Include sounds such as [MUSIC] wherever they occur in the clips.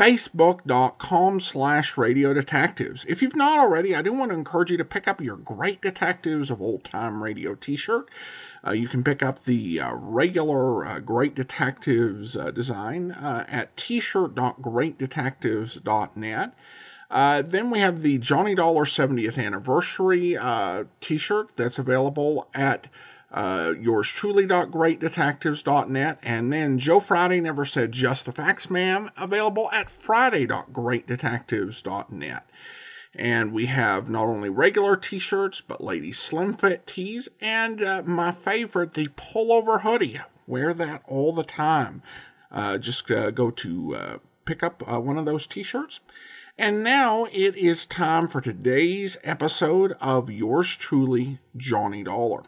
facebook.com slash radio detectives. If you've not already, I do want to encourage you to pick up your Great Detectives of Old Time Radio t-shirt. Uh, you can pick up the uh, regular uh, Great Detectives uh, design uh, at t-shirt.greatdetectives.net. Uh, then we have the Johnny Dollar 70th anniversary t-shirt that's available at uh, yours truly greatdetectives.net and then joe friday never said just the facts ma'am. Available at friday.greatdetectives.net and we have not only regular t-shirts but ladies slim fit tees and uh, my favorite the pullover hoodie. Wear that all the time. Uh, just uh, go to uh, pick up uh, one of those t-shirts. And now it is time for today's episode of yours truly johnny dollar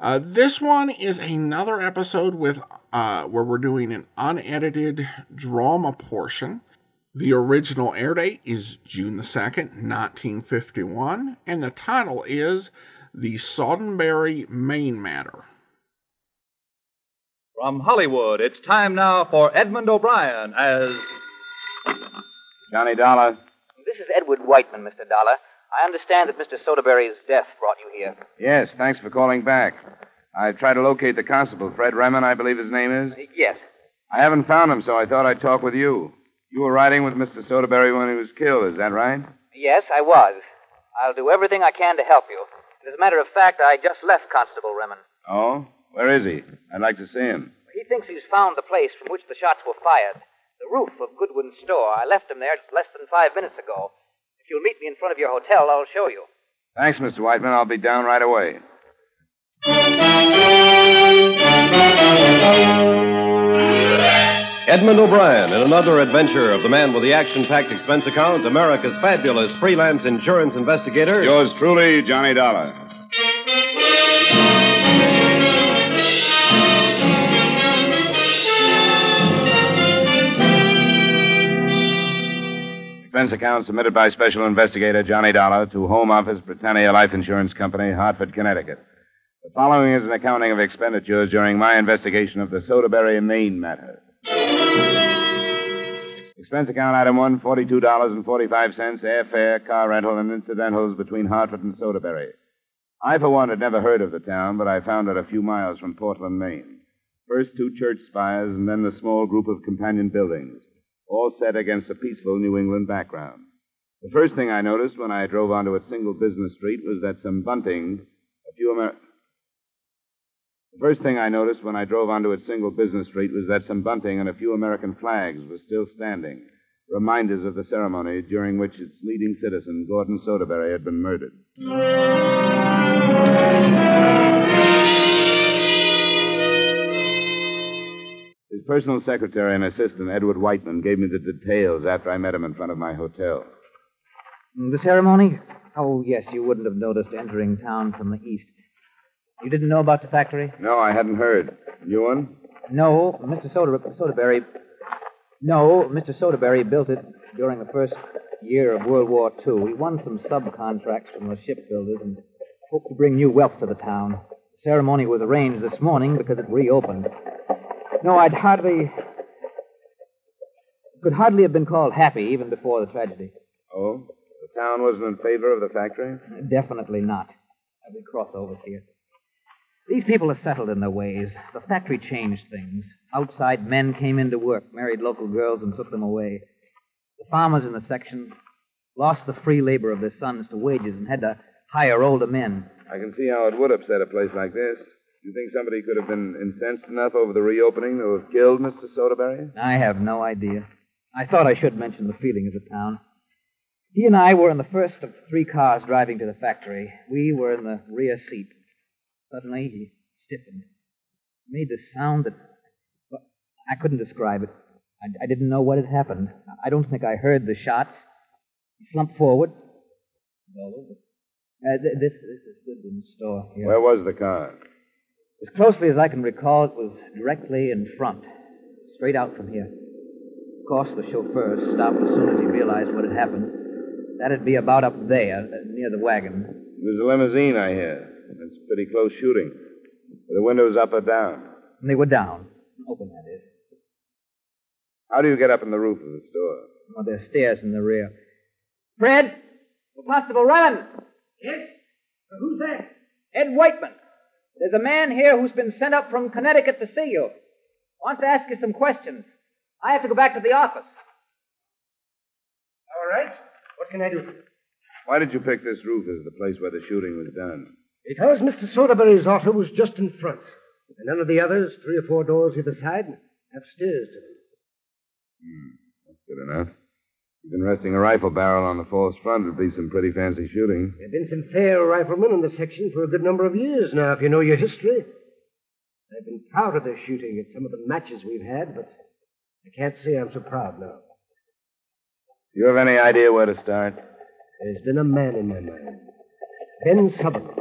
uh, this one is another episode with uh, where we're doing an unedited drama portion. The original air date is June the 2nd, 1951, and the title is The Soderbury Maine Matter. From Hollywood, it's time now for Edmund O'Brien as. Johnny Dollar. This is Edward Whiteman, Mr. Dollar. I understand that Mr. Soderbury's death brought you here. Yes, thanks for calling back. I tried to locate the constable, Fred Remen, I believe his name is. Uh, yes. I haven't found him, so I thought I'd talk with you. You were riding with Mr. Soderbury when he was killed, is that right? Yes, I was. I'll do everything I can to help you. As a matter of fact, I just left Constable Remen. Oh? Where is he? I'd like to see him. He thinks he's found the place from which the shots were fired. The roof of Goodwin's store. I left him there less than five minutes ago you'll meet me in front of your hotel, I'll show you. Thanks, Mr. Whiteman. I'll be down right away. Edmund O'Brien in another adventure of the man with the action packed expense account, America's fabulous freelance insurance investigator. Yours truly, Johnny Dollar. Expense account submitted by Special Investigator Johnny Dollar to Home Office Britannia Life Insurance Company, Hartford, Connecticut. The following is an accounting of expenditures during my investigation of the Soderbury Maine matter. Expense account item one, $42.45, airfare, car rental, and incidentals between Hartford and Soderbury. I, for one, had never heard of the town, but I found it a few miles from Portland, Maine. First two church spires, and then the small group of companion buildings all set against a peaceful New England background. The first thing I noticed when I drove onto its single business street was that some bunting, a few Amer- The first thing I noticed when I drove onto its single business street was that some bunting and a few American flags were still standing, reminders of the ceremony during which its leading citizen, Gordon Soderbury, had been murdered. Personal secretary and assistant, Edward Whiteman, gave me the details after I met him in front of my hotel. Hmm, the ceremony? Oh, yes, you wouldn't have noticed entering town from the east. You didn't know about the factory? No, I hadn't heard. You one? No, Mr. Soder- Soderbury. No, Mr. Soderbury built it during the first year of World War II. He won some subcontracts from the shipbuilders and hoped to bring new wealth to the town. The ceremony was arranged this morning because it reopened. No, I'd hardly. Could hardly have been called happy even before the tragedy. Oh? The town wasn't in favor of the factory? Definitely not. Every crossover here. These people are settled in their ways. The factory changed things. Outside men came into work, married local girls, and took them away. The farmers in the section lost the free labor of their sons to wages and had to hire older men. I can see how it would upset a place like this. You think somebody could have been incensed enough over the reopening to have killed Mr. Soderbury? I have no idea. I thought I should mention the feeling of the town. He and I were in the first of three cars driving to the factory. We were in the rear seat. Suddenly, he stiffened. He made this sound that. Well, I couldn't describe it. I, I, didn't know what had happened. I don't think I heard the shots. He slumped forward. Uh, this, this is Goodwin's store. Here. Where was the car? As closely as I can recall, it was directly in front, straight out from here. Of course, the chauffeur stopped as soon as he realized what had happened. That'd be about up there, uh, near the wagon. There's a limousine, I hear. That's pretty close shooting. Were the windows up or down? And they were down. Open, that is. How do you get up on the roof of the store? Oh, there's stairs in the rear. Fred! Constable Ryland! Yes? who's that? Ed Whiteman. There's a man here who's been sent up from Connecticut to see you. Wants to ask you some questions. I have to go back to the office. All right. What can I do? Why did you pick this roof as the place where the shooting was done? Because Mr. Soderbury's auto was just in front. And none of the others, three or four doors either side, have stairs to them. Hmm, that's good enough. Even resting a rifle barrel on the false front would be some pretty fancy shooting. There have been some fair riflemen in the section for a good number of years now, if you know your history. I've been proud of their shooting at some of the matches we've had, but I can't say I'm so proud now. Do you have any idea where to start? There's been a man in my mind. Ben Sutherland.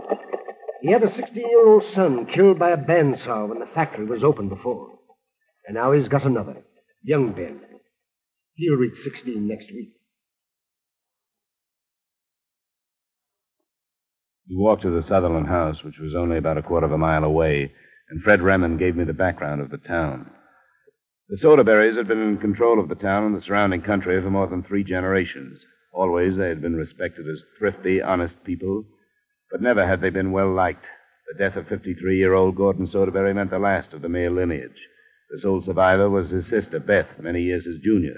He had a 16 year old son killed by a bandsaw when the factory was open before. And now he's got another, young Ben. He'll reach 16 next week. We walked to the Sutherland house, which was only about a quarter of a mile away, and Fred Remond gave me the background of the town. The Soderburys had been in control of the town and the surrounding country for more than three generations. Always they had been respected as thrifty, honest people, but never had they been well liked. The death of 53 year old Gordon Soderbury meant the last of the male lineage. The sole survivor was his sister, Beth, many years his junior.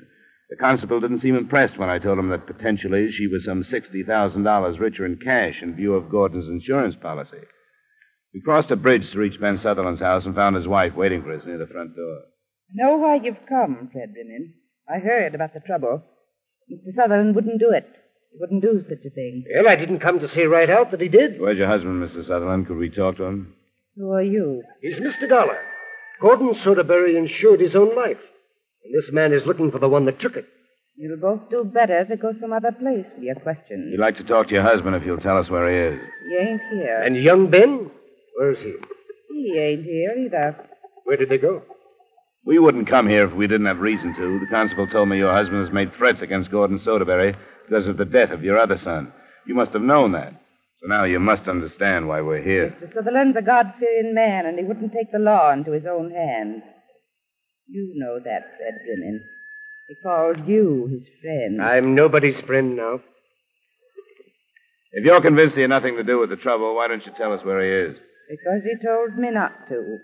The constable didn't seem impressed when I told him that potentially she was some $60,000 richer in cash in view of Gordon's insurance policy. We crossed a bridge to reach Ben Sutherland's house and found his wife waiting for us near the front door. I know why you've come, Fred Brennan. I heard about the trouble. Mr. Sutherland wouldn't do it. He wouldn't do such a thing. Well, I didn't come to say right out that he did. Where's your husband, Mr. Sutherland? Could we talk to him? Who are you? He's Mr. Dollar. Gordon Soderbury insured his own life. And this man is looking for the one that took it. You'll both do better to go some other place with your questions. You'd like to talk to your husband if you'll tell us where he is. He ain't here. And young Ben? Where's he? He ain't here either. Where did they go? We wouldn't come here if we didn't have reason to. The constable told me your husband has made threats against Gordon Soderbury because of the death of your other son. You must have known that. So now you must understand why we're here. Mr. Sutherland's a God-fearing man, and he wouldn't take the law into his own hands. You know that, Fred Brennan. He called you his friend. I'm nobody's friend now. If you're convinced he had nothing to do with the trouble, why don't you tell us where he is? Because he told me not to.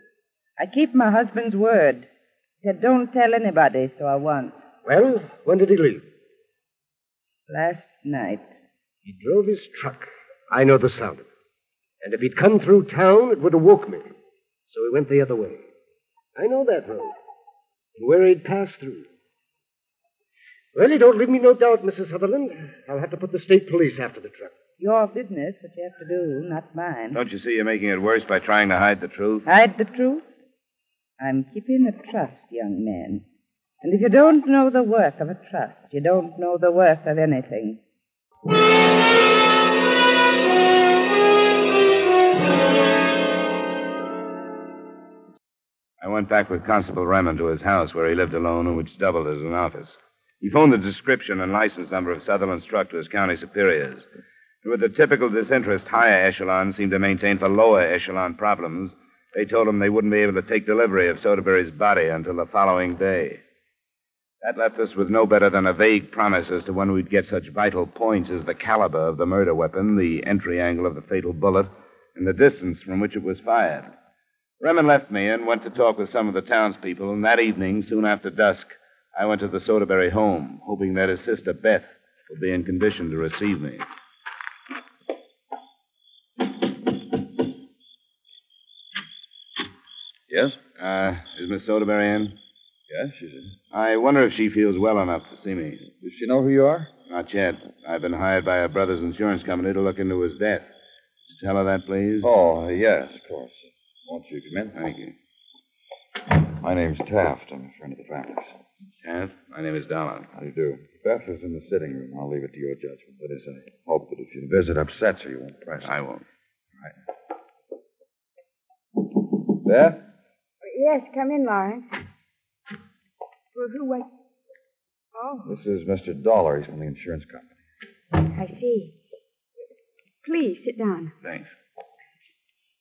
I keep my husband's word. He said, don't tell anybody, so I won't. Well, when did he leave? Last night. He drove his truck. I know the sound of it. And if he'd come through town, it would have woke me. So he went the other way. I know that road. And where he'd pass through. Well, you don't leave me no doubt, Mrs. Sutherland. I'll have to put the state police after the truck. Your business, what you have to do, not mine. Don't you see you're making it worse by trying to hide the truth? Hide the truth? I'm keeping a trust, young man. And if you don't know the worth of a trust, you don't know the worth of anything. I went back with Constable Remond to his house where he lived alone and which doubled as an office. He phoned the description and license number of Sutherland's truck to his county superiors. And with the typical disinterest higher echelons seem to maintain for lower echelon problems, they told him they wouldn't be able to take delivery of Soderbury's body until the following day. That left us with no better than a vague promise as to when we'd get such vital points as the caliber of the murder weapon, the entry angle of the fatal bullet, and the distance from which it was fired. Remond left me and went to talk with some of the townspeople, and that evening, soon after dusk, I went to the Soderbury home, hoping that his sister Beth would be in condition to receive me. Yes? Uh, is Miss Soderbury in? Yes, she's in. I wonder if she feels well enough to see me. Does she know who you are? Not yet. I've been hired by her brother's insurance company to look into his death. Would you tell her that, please? Oh, yes, of course. Won't you come in? Thank you. My name's Taft. I'm a friend of the family's. Taft, my name is Dollar. How do you do? Beth is in the sitting room. I'll leave it to your judgment. That is, I hope that if your visit upsets her, you won't press her. I won't. Right. Beth? Yes, come in, Lawrence. Well, who was. Oh, This is Mr. Dollar. He's from the insurance company. I see. Please sit down. Thanks.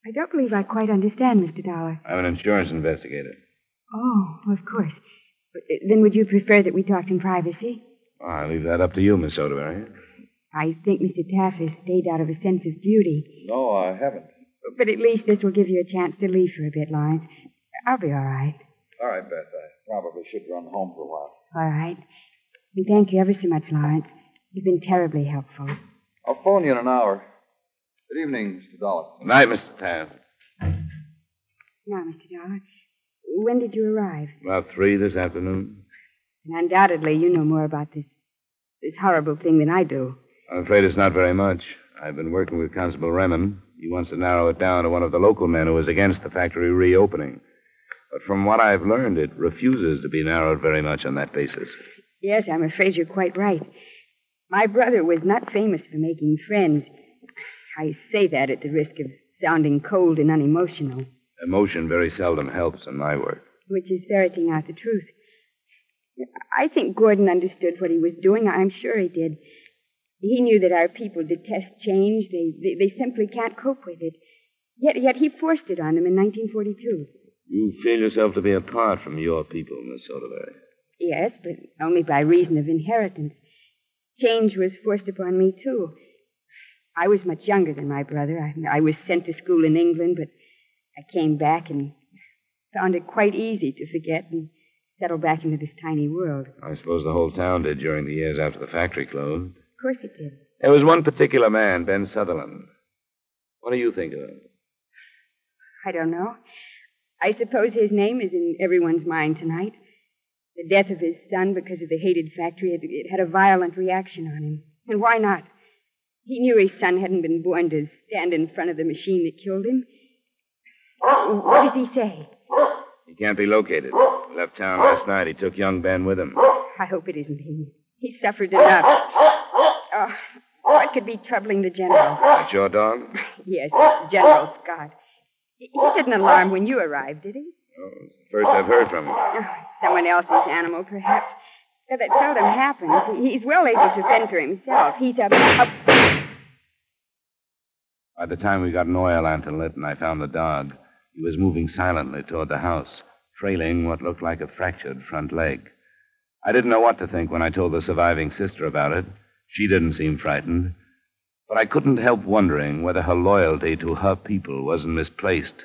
I don't believe I quite understand, Mr. Dollar. I'm an insurance investigator. Oh, of course. Then would you prefer that we talked in privacy? Oh, I leave that up to you, Miss Soderbury. I think Mr. Taft has stayed out of a sense of duty. No, I haven't. But at least this will give you a chance to leave for a bit, Lawrence. I'll be all right. All right, Beth. I probably should run home for a while. All right. And thank you ever so much, Lawrence. You've been terribly helpful. I'll phone you in an hour. Good evening, Mr. Dollar. Good night, Mr. Taft. Now, Mr. Dollar, when did you arrive? About three this afternoon. And undoubtedly you know more about this this horrible thing than I do. I'm afraid it's not very much. I've been working with Constable Remen. He wants to narrow it down to one of the local men who is against the factory reopening. But from what I've learned, it refuses to be narrowed very much on that basis. Yes, I'm afraid you're quite right. My brother was not famous for making friends. I say that at the risk of sounding cold and unemotional, Emotion very seldom helps in my work. which is ferreting out the truth. I think Gordon understood what he was doing. I'm sure he did. He knew that our people detest change. They, they, they simply can't cope with it. Yet, yet he forced it on them in 1942. You feel yourself to be apart from your people, Miss Soderbury. Yes, but only by reason of inheritance. Change was forced upon me, too. I was much younger than my brother. I, I was sent to school in England, but I came back and found it quite easy to forget and settle back into this tiny world. I suppose the whole town did during the years after the factory closed. Of course it did. There was one particular man, Ben Sutherland. What do you think of him? I don't know. I suppose his name is in everyone's mind tonight. The death of his son because of the hated factory, it, it had a violent reaction on him. And why not? He knew his son hadn't been born to stand in front of the machine that killed him. What does he say? He can't be located. Left town last night. He took young Ben with him. I hope it isn't he. He suffered enough. Oh, oh what could be troubling the general? That's your dog? Yes, General Scott. He he didn't alarm when you arrived, did he? Oh, it's the first I've heard from him. Oh, someone else's animal, perhaps. But that seldom happens. He's well able to fend for himself. He's a. a By the time we got an oil lantern lit and I found the dog, he was moving silently toward the house, trailing what looked like a fractured front leg. I didn't know what to think when I told the surviving sister about it. She didn't seem frightened. But I couldn't help wondering whether her loyalty to her people wasn't misplaced,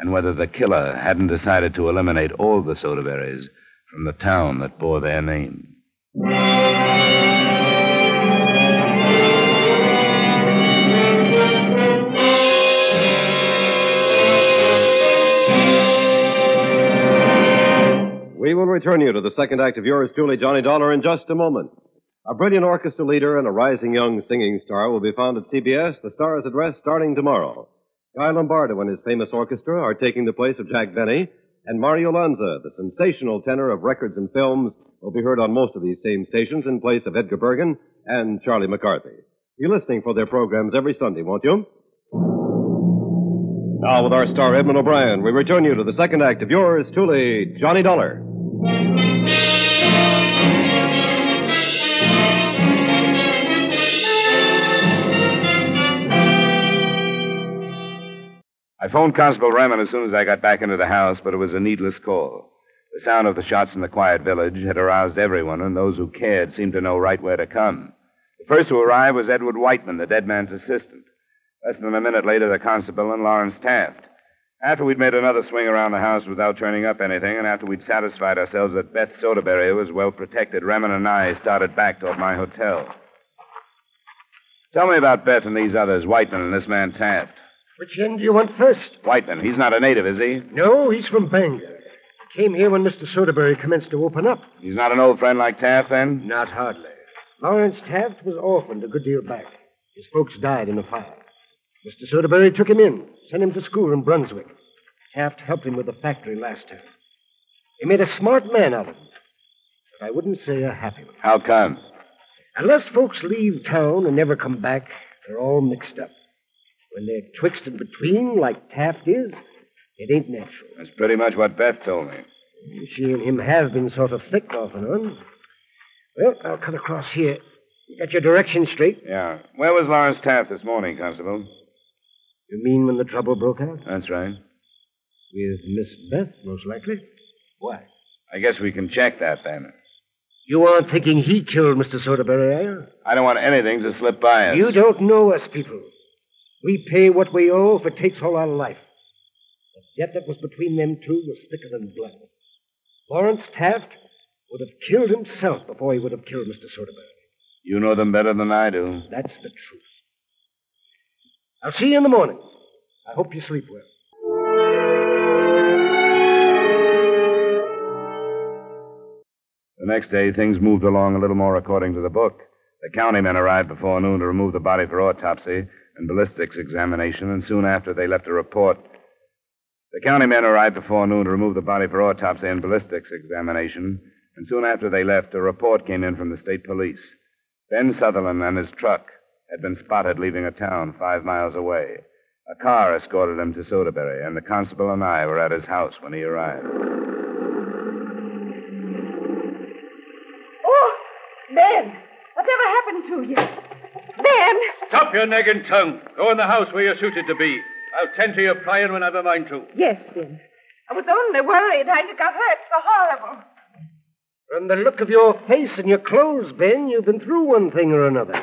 and whether the killer hadn't decided to eliminate all the Soderburys from the town that bore their name. We will return you to the second act of yours truly, Johnny Dollar, in just a moment. A brilliant orchestra leader and a rising young singing star will be found at CBS, the star's address, starting tomorrow. Guy Lombardo and his famous orchestra are taking the place of Jack Benny, and Mario Lanza, the sensational tenor of records and films, will be heard on most of these same stations in place of Edgar Bergen and Charlie McCarthy. Be listening for their programs every Sunday, won't you? Now, with our star Edmund O'Brien, we return you to the second act of yours truly, Johnny Dollar. I phoned Constable Remen as soon as I got back into the house, but it was a needless call. The sound of the shots in the quiet village had aroused everyone, and those who cared seemed to know right where to come. The first to arrive was Edward Whiteman, the dead man's assistant. Less than a minute later, the constable and Lawrence Taft. After we'd made another swing around the house without turning up anything, and after we'd satisfied ourselves that Beth Soderbury was well protected, Remen and I started back toward my hotel. Tell me about Beth and these others, Whiteman and this man Taft. Which end do you want first? Whiteman, he's not a native, is he? No, he's from Bangor. Came here when Mr. Soderbury commenced to open up. He's not an old friend like Taft, then? Not hardly. Lawrence Taft was orphaned a good deal back. His folks died in a fire. Mr. Soderberry took him in, sent him to school in Brunswick. Taft helped him with the factory last time. He made a smart man out of him. But I wouldn't say a happy one. How come? Unless folks leave town and never come back, they're all mixed up. When they're twixt and between, like Taft is, It ain't natural. That's pretty much what Beth told me. She and him have been sort of thick off and on. Well, I'll cut across here. You got your directions straight? Yeah. Where was Lawrence Taft this morning, Constable? You mean when the trouble broke out? That's right. With Miss Beth, most likely. Why? I guess we can check that then. You aren't thinking he killed Mr. Soderbury, are you? I don't want anything to slip by us. You don't know us people. We pay what we owe if it takes all our life. The debt that was between them two was thicker than blood. Lawrence Taft would have killed himself before he would have killed Mr. Soderbury. You know them better than I do. That's the truth. I'll see you in the morning. I hope you sleep well. The next day, things moved along a little more according to the book. The county men arrived before noon to remove the body for autopsy and ballistics examination, and soon after they left a report. The county men arrived before noon to remove the body for autopsy and ballistics examination, and soon after they left, a report came in from the state police. Ben Sutherland and his truck had been spotted leaving a town five miles away. A car escorted him to Soderbury, and the constable and I were at his house when he arrived. Oh, Ben, whatever happened to you? Ben! Stop your nagging tongue. Go in the house where you're suited to be. I'll tend to your prying when I've a mind to. Yes, Ben. I was only worried how you got hurt so horrible. From the look of your face and your clothes, Ben, you've been through one thing or another.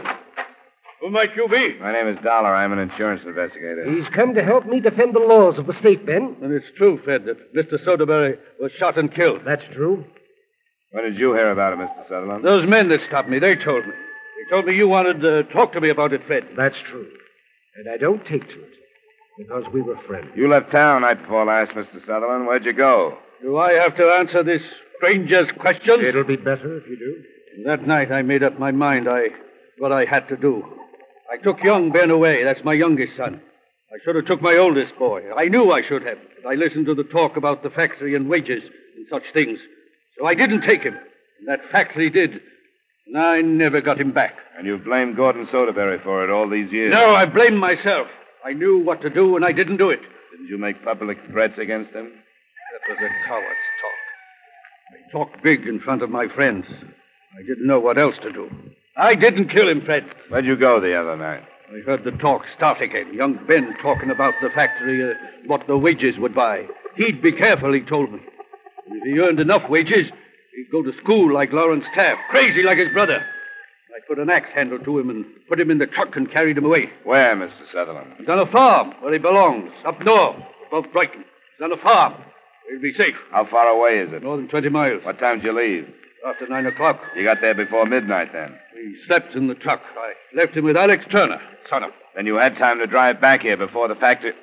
Who might you be? My name is Dollar. I'm an insurance investigator. He's come to help me defend the laws of the state, Ben. And it's true, Fred, that Mr. Soderbury was shot and killed. That's true. When did you hear about it, Mr. Sutherland? Those men that stopped me, they told me. They told me you wanted to talk to me about it, Fred. That's true. And I don't take to it. Because we were friends. You left town night before last, Mr. Sutherland. Where'd you go? Do I have to answer this stranger's questions? It'll be better if you do. That night I made up my mind I what I had to do. I took young Ben away. That's my youngest son. I should have took my oldest boy. I knew I should have. But I listened to the talk about the factory and wages and such things. So I didn't take him. And that factory did. And I never got him back. And you've blamed Gordon Soderbury for it all these years. No, I blame myself. I knew what to do and I didn't do it. Didn't you make public threats against him? That was a coward's talk. I talked big in front of my friends. I didn't know what else to do. I didn't kill him, Fred. Where'd you go the other night? I heard the talk start again. Young Ben talking about the factory, uh, what the wages would buy. He'd be careful, he told me. And if he earned enough wages, he'd go to school like Lawrence Taft, crazy like his brother. I put an axe handle to him and put him in the truck and carried him away. Where, Mr. Sutherland? He's on a farm where he belongs, up north, above Brighton. He's on a farm. He'll be safe. How far away is it? More than 20 miles. What time did you leave? After 9 o'clock. You got there before midnight, then? He slept in the truck. I left him with Alex Turner, son of. Then you had time to drive back here before the factory.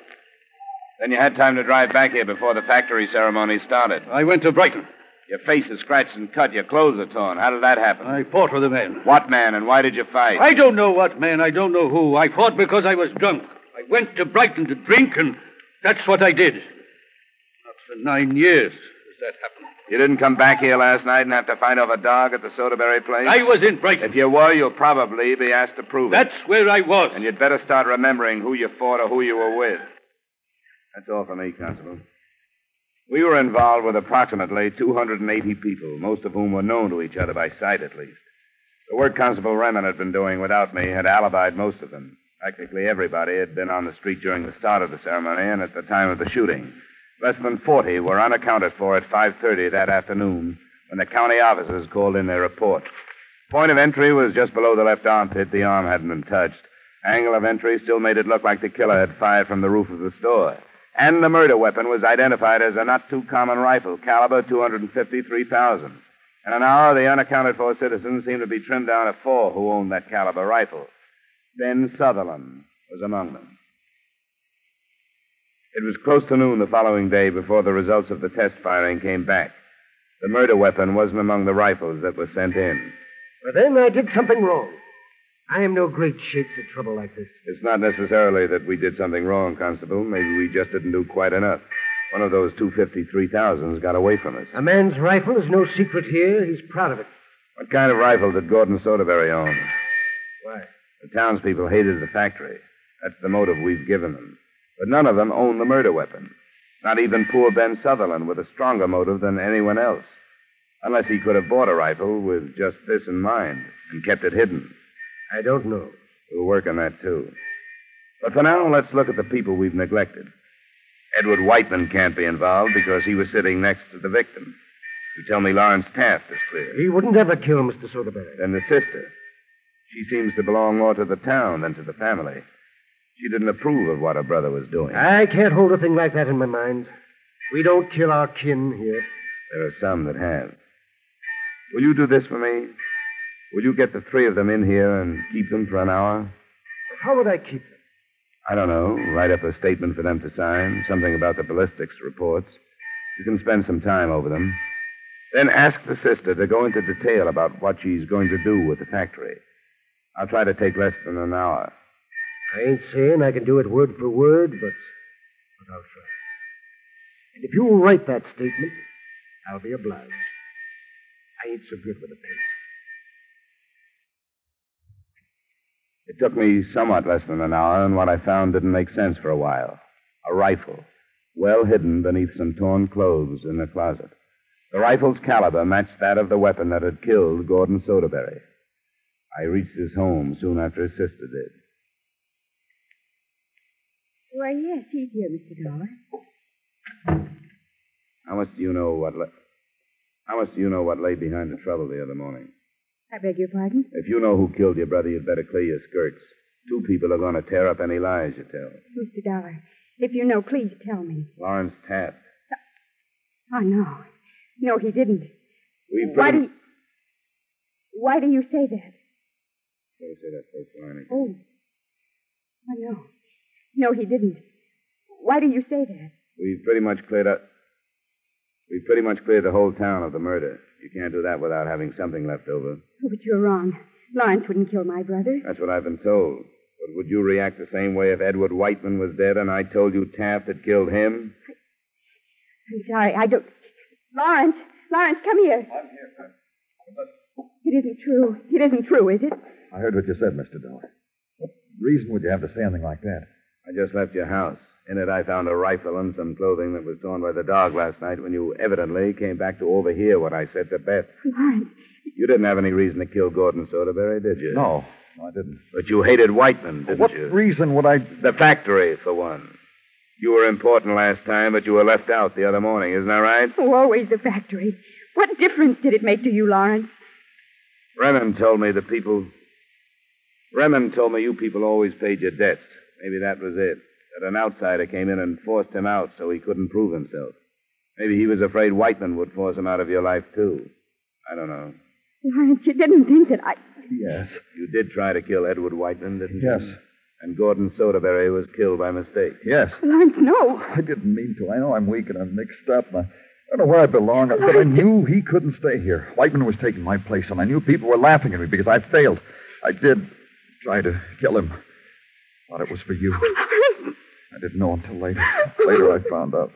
Then you had time to drive back here before the factory ceremony started. I went to Brighton. Your face is scratched and cut. Your clothes are torn. How did that happen? I fought with a man. What man and why did you fight? I don't know what man. I don't know who. I fought because I was drunk. I went to Brighton to drink, and that's what I did. Not for nine years has that happened. You didn't come back here last night and have to fight off a dog at the Soderbury place? I was in Brighton. If you were, you'll probably be asked to prove it. That's where I was. And you'd better start remembering who you fought or who you were with. That's all for me, Constable. We were involved with approximately 280 people, most of whom were known to each other by sight, at least. The work Constable Renman had been doing without me had alibied most of them. Practically everybody had been on the street during the start of the ceremony and at the time of the shooting. Less than 40 were unaccounted for at 5.30 that afternoon when the county officers called in their report. Point of entry was just below the left armpit. The arm hadn't been touched. Angle of entry still made it look like the killer had fired from the roof of the store. And the murder weapon was identified as a not too common rifle, caliber 253,000. In an hour, the unaccounted for citizens seemed to be trimmed down to four who owned that caliber rifle. Ben Sutherland was among them. It was close to noon the following day before the results of the test firing came back. The murder weapon wasn't among the rifles that were sent in. Well, then I did something wrong. I am no great shakes at trouble like this. It's not necessarily that we did something wrong, Constable. Maybe we just didn't do quite enough. One of those 253,000s got away from us. A man's rifle is no secret here. He's proud of it. What kind of rifle did Gordon Soderbury own? Why? The townspeople hated the factory. That's the motive we've given them. But none of them owned the murder weapon. Not even poor Ben Sutherland with a stronger motive than anyone else. Unless he could have bought a rifle with just this in mind and kept it hidden. I don't know. We'll work on that, too. But for now, let's look at the people we've neglected. Edward Whiteman can't be involved because he was sitting next to the victim. You tell me Lawrence Taft is clear. He wouldn't ever kill Mr. Soderbury. Then the sister. She seems to belong more to the town than to the family. She didn't approve of what her brother was doing. I can't hold a thing like that in my mind. We don't kill our kin here. There are some that have. Will you do this for me? Will you get the three of them in here and keep them for an hour? How would I keep them? I don't know. Write up a statement for them to sign, something about the ballistics reports. You can spend some time over them. Then ask the sister to go into detail about what she's going to do with the factory. I'll try to take less than an hour. I ain't saying I can do it word for word, but, but I'll try. And if you'll write that statement, I'll be obliged. I ain't so good with a pen. It took me somewhat less than an hour, and what I found didn't make sense for a while. A rifle, well hidden beneath some torn clothes in the closet. The rifle's caliber matched that of the weapon that had killed Gordon Soderbury. I reached his home soon after his sister did. Why, yes, he's here, Mr. Dollar. How much do you know what la- How much do you know what lay behind the trouble the other morning? I beg your pardon? If you know who killed your brother, you'd better clear your skirts. Two people are going to tear up any lies you tell. Mr. Dollar, if you know, please tell me. Lawrence Taft. Oh, no. No, he didn't. We Why do you... Why do you say that? Better say that first line again. Oh. Oh, no. No, he didn't. Why do you say that? We've pretty much cleared up. We've pretty much cleared the whole town of the murder. You can't do that without having something left over. Oh, but you're wrong. Lawrence wouldn't kill my brother. That's what I've been told. But would you react the same way if Edward Whiteman was dead and I told you Taft had killed him? I'm sorry. I don't. Lawrence! Lawrence, come here. I'm here, sir. It isn't true. It isn't true, is it? I heard what you said, Mr. Dollar. What reason would you have to say anything like that? I just left your house. In it, I found a rifle and some clothing that was torn by the dog last night when you evidently came back to overhear what I said to Beth. Lawrence. You didn't have any reason to kill Gordon Soderbury, did you? No, no, I didn't. But you hated Whiteman, didn't what you? reason would I. The factory, for one. You were important last time, but you were left out the other morning, isn't that right? Oh, always the factory. What difference did it make to you, Lawrence? Remen told me the people. Remen told me you people always paid your debts. Maybe that was it. That an outsider came in and forced him out so he couldn't prove himself. Maybe he was afraid Whiteman would force him out of your life, too. I don't know. Lawrence, you didn't think that I. Yes. You did try to kill Edward Whiteman, didn't you? Yes. And Gordon Soderbury was killed by mistake. Yes. Lawrence, no. I didn't mean to. I know I'm weak and I'm mixed up. And I don't know where I belong, but I knew he couldn't stay here. Whiteman was taking my place, and I knew people were laughing at me because I failed. I did try to kill him. I thought it was for you. I didn't know until later. Later, I found out.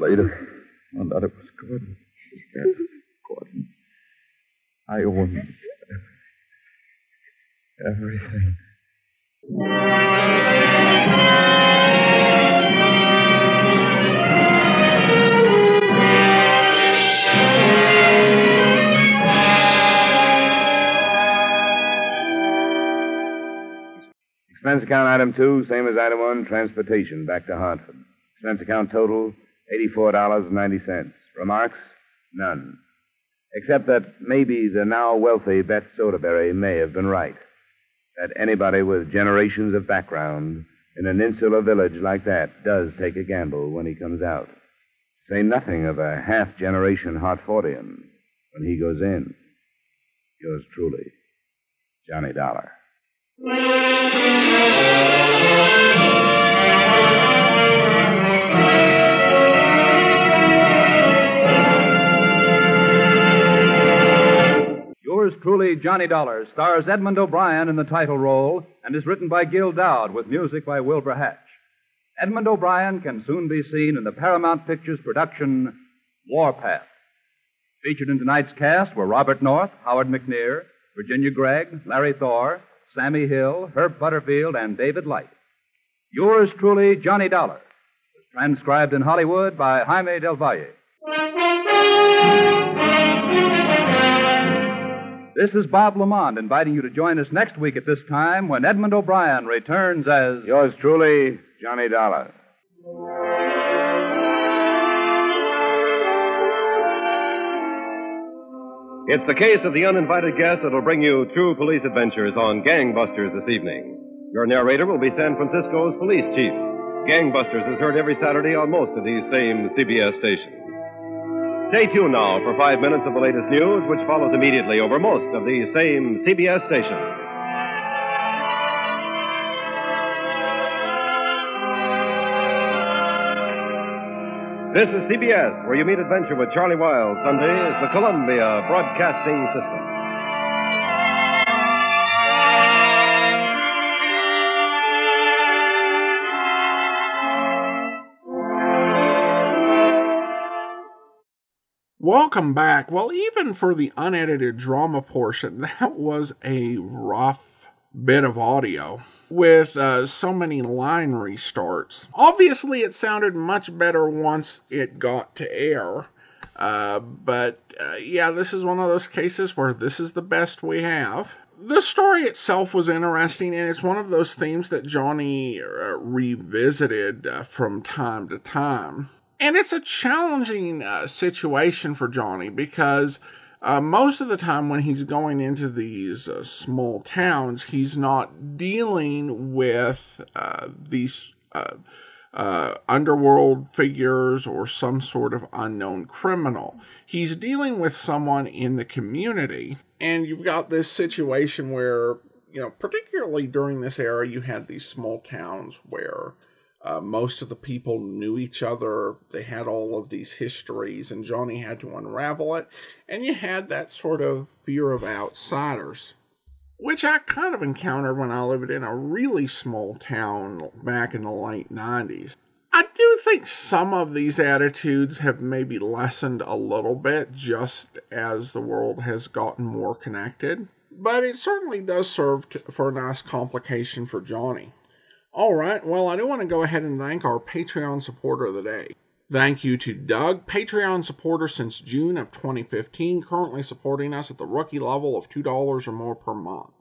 Later, found out it was Gordon. It was. Gordon. I owe him everything. Expense account item two, same as item one, transportation back to Hartford. Expense account total, $84.90. Remarks? None. Except that maybe the now wealthy Beth Soderbury may have been right. That anybody with generations of background in an insular village like that does take a gamble when he comes out. Say nothing of a half generation Hartfordian when he goes in. Yours truly, Johnny Dollar. Yours truly, Johnny Dollar, stars Edmund O'Brien in the title role and is written by Gil Doud with music by Wilbur Hatch. Edmund O'Brien can soon be seen in the Paramount Pictures production Warpath. Featured in tonight's cast were Robert North, Howard McNear, Virginia Gregg, Larry Thor, Sammie Hill, Herb Butterfield, and David Light. Yours truly, Johnny Dollar, Transcribed in Hollywood by Jaime Del Valle. This is Bob LeMond inviting you to join us next week at this time when Edmund O'Brien returns as. Yours truly, Johnny Dollar. It's the case of the uninvited guest that'll bring you true police adventures on Gangbusters this evening. Your narrator will be San Francisco's police chief. Gangbusters is heard every Saturday on most of these same CBS stations. Stay tuned now for five minutes of the latest news, which follows immediately over most of these same CBS stations. This is CBS, where you meet adventure with Charlie Wild. Sunday is the Columbia Broadcasting System. Welcome back. Well, even for the unedited drama portion, [LAUGHS] that was a rough bit of audio with uh, so many line restarts. Obviously, it sounded much better once it got to air. Uh, but uh, yeah, this is one of those cases where this is the best we have. The story itself was interesting, and it's one of those themes that Johnny uh, revisited uh, from time to time. And it's a challenging uh, situation for Johnny because uh, most of the time when he's going into these uh, small towns, he's not dealing with uh, these uh, uh, underworld figures or some sort of unknown criminal. He's dealing with someone in the community. And you've got this situation where, you know, particularly during this era, you had these small towns where uh, most of the people knew each other. They had all of these histories, and Johnny had to unravel it. And you had that sort of fear of outsiders, which I kind of encountered when I lived in a really small town back in the late 90s. I do think some of these attitudes have maybe lessened a little bit just as the world has gotten more connected, but it certainly does serve to, for a nice complication for Johnny. All right, well, I do want to go ahead and thank our Patreon supporter of the day. Thank you to Doug, Patreon supporter since June of 2015, currently supporting us at the rookie level of $2 or more per month.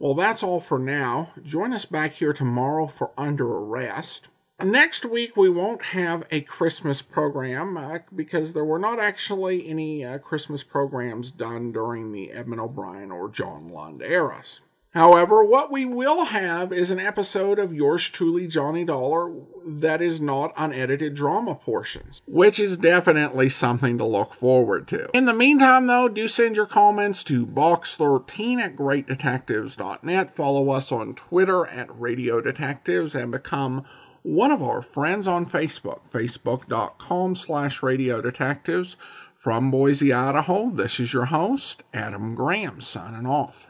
Well, that's all for now. Join us back here tomorrow for Under Arrest. Next week, we won't have a Christmas program uh, because there were not actually any uh, Christmas programs done during the Edmund O'Brien or John Lund eras. However, what we will have is an episode of yours truly, Johnny Dollar, that is not unedited drama portions, which is definitely something to look forward to. In the meantime, though, do send your comments to box13 at greatdetectives.net. Follow us on Twitter at Radio Detectives and become one of our friends on Facebook, facebook.com slash Radio Detectives. From Boise, Idaho, this is your host, Adam Graham, signing off.